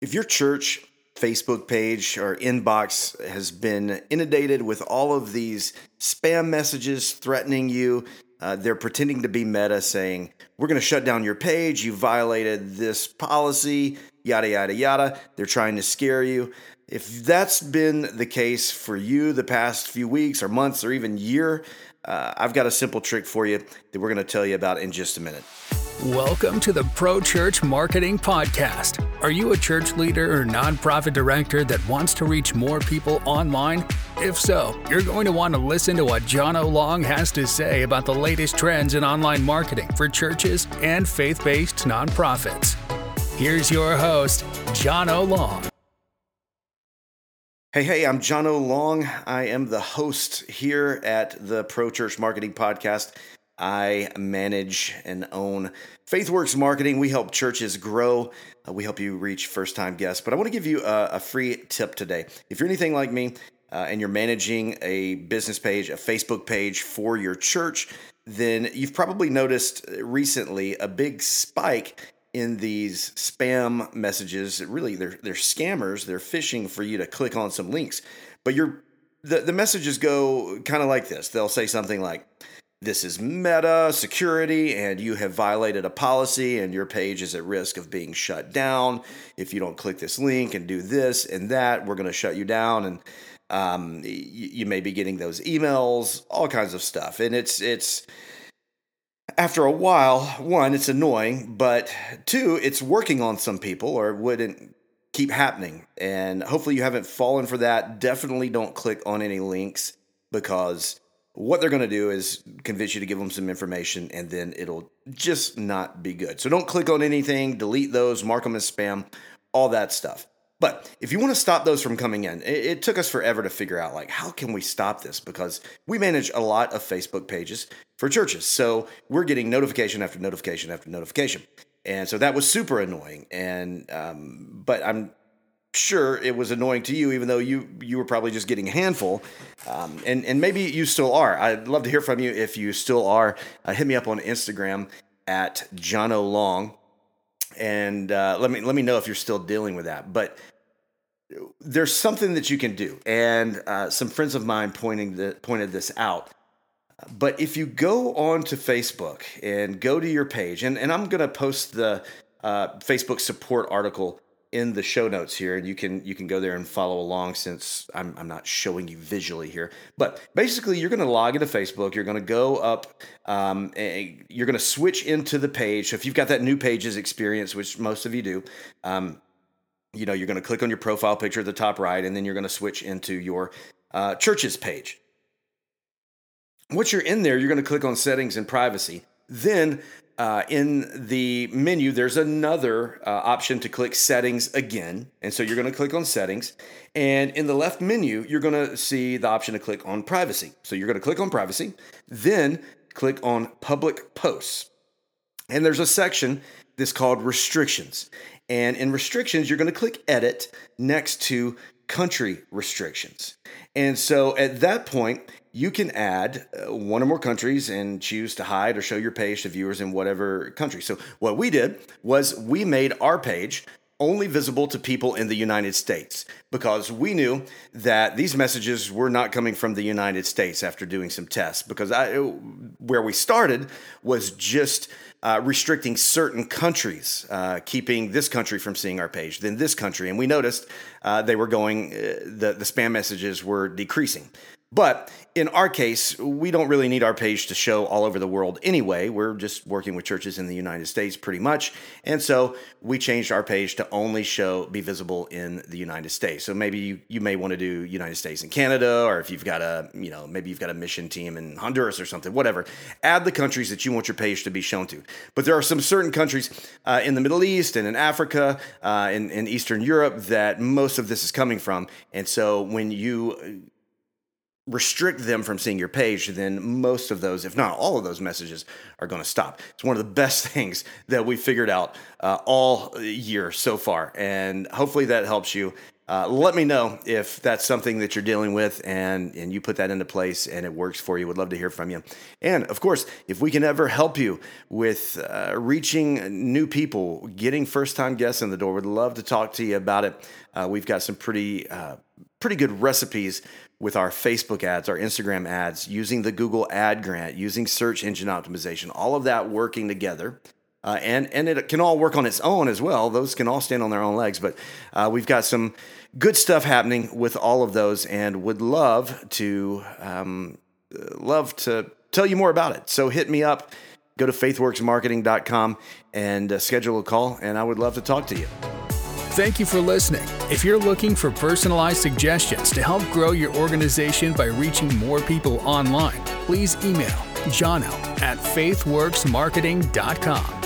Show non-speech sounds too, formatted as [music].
If your church Facebook page or inbox has been inundated with all of these spam messages threatening you, uh, they're pretending to be meta saying, We're going to shut down your page. You violated this policy, yada, yada, yada. They're trying to scare you. If that's been the case for you the past few weeks or months or even year, uh, I've got a simple trick for you that we're going to tell you about in just a minute. Welcome to the Pro Church Marketing Podcast. Are you a church leader or nonprofit director that wants to reach more people online? If so, you're going to want to listen to what Jono Long has to say about the latest trends in online marketing for churches and faith based nonprofits. Here's your host, Jono Long. Hey, hey, I'm Jono Long. I am the host here at the Pro Church Marketing Podcast. I manage and own FaithWorks Marketing. We help churches grow. Uh, we help you reach first time guests. But I want to give you a, a, free tip today. If you're anything like me uh, and you're managing a business page, a Facebook page for your church, then you've probably noticed recently a big spike in these spam messages. Really, they're, they're scammers. They're phishing for you to click on some links. But you're, the, the messages go kind of like this they'll say something like, this is meta security and you have violated a policy and your page is at risk of being shut down if you don't click this link and do this and that. We're going to shut you down and um, you, you may be getting those emails all kinds of stuff. And it's it's after a while one it's annoying but two it's working on some people or wouldn't keep happening. And hopefully you haven't fallen for that. Definitely don't click on any links because what they're going to do is convince you to give them some information and then it'll just not be good. So don't click on anything, delete those, mark them as spam, all that stuff. But if you want to stop those from coming in, it, it, took us forever to figure out like how can we stop this because we manage a lot of Facebook pages for churches. So we're getting notification after notification after notification. And so that was super annoying. And um, but I'm sure it was annoying to you, even though you you were probably just getting a handful, um, and and maybe you still are. I'd love to hear from you if you still are. Uh, hit me up on Instagram at Jono Long, and uh, let me let me know if you're still dealing with that. But there's something that you can do, and uh, some friends of mine pointing the, pointed this out. But if you go on to Facebook and go to your page, and, and I'm going to post the uh, Facebook support article in the show notes here and you can you can go there and follow along since I'm, I'm not showing you visually here. But basically you're going to log into facebook you're going to go up um, you're going to switch into the page. So if you've got that new pages experience which most of you do um, you know you're going to click on your profile picture at the top right and then you're going to switch into your uh, church's page. Once you're in there you're going to click on settings and privacy. Then uh, in the menu, there's another uh, option to click settings again. And so you're going to click on settings. And in the left menu, you're going to see the option to click on privacy. So you're going to click on privacy, then click on public posts. And there's a section that's called restrictions. And in restrictions, you're going to click edit next to country restrictions. And so at that point, you can add uh, one or more countries and choose to hide or show your page to viewers in whatever country. So, what we did was we made our page only visible to people in the United States because we knew that these messages were not coming from the United States after doing some tests. Because I, where we started was just uh, restricting certain countries, uh, keeping this country from seeing our page, then this country, and we noticed uh, they were going, uh, the the spam messages were decreasing. But in our case, we don't really need our page to show all over the world anyway. We're just working with churches in the United States pretty much. And so we changed our page to only show, be visible in the United States. So maybe you, you may want to do United States and Canada, or if you've got a, you know, maybe you've got a mission team in Honduras or something, whatever. Add the countries that you want your page to be shown to. But there are some certain countries uh, in the Middle East and in Africa, uh, in, in Eastern Europe that most of this is coming from. And so when you restrict them from seeing your page, then most of those, if not all of those messages, are going to stop. It's one of the best [laughs] things that we figured out uh, all year so far, and hopefully that helps you. uh, let me know if that's something that you're dealing with and, and you put that into place and it works for you. Would love to hear from you. And of course, if we can ever help you with uh, reaching new people, getting first time guests in the door, would love to talk to you about it. Uh, we've got some pretty, uh, pretty good recipes with our Facebook ads, our Instagram ads, using the Google Ad Grant, using search engine optimization, all of that working together. Uh, and and it can all work on its own as well. Those can all stand on their own legs. But uh, we've got some good stuff happening with all of those, and would love to um, love to tell you more about it. So hit me up. Go to faithworksmarketing.com and uh, schedule a call, and I would love to talk to you. Thank you for listening. If you're looking for personalized suggestions to help grow your organization by reaching more people online, please email jono at faithworksmarketing.com.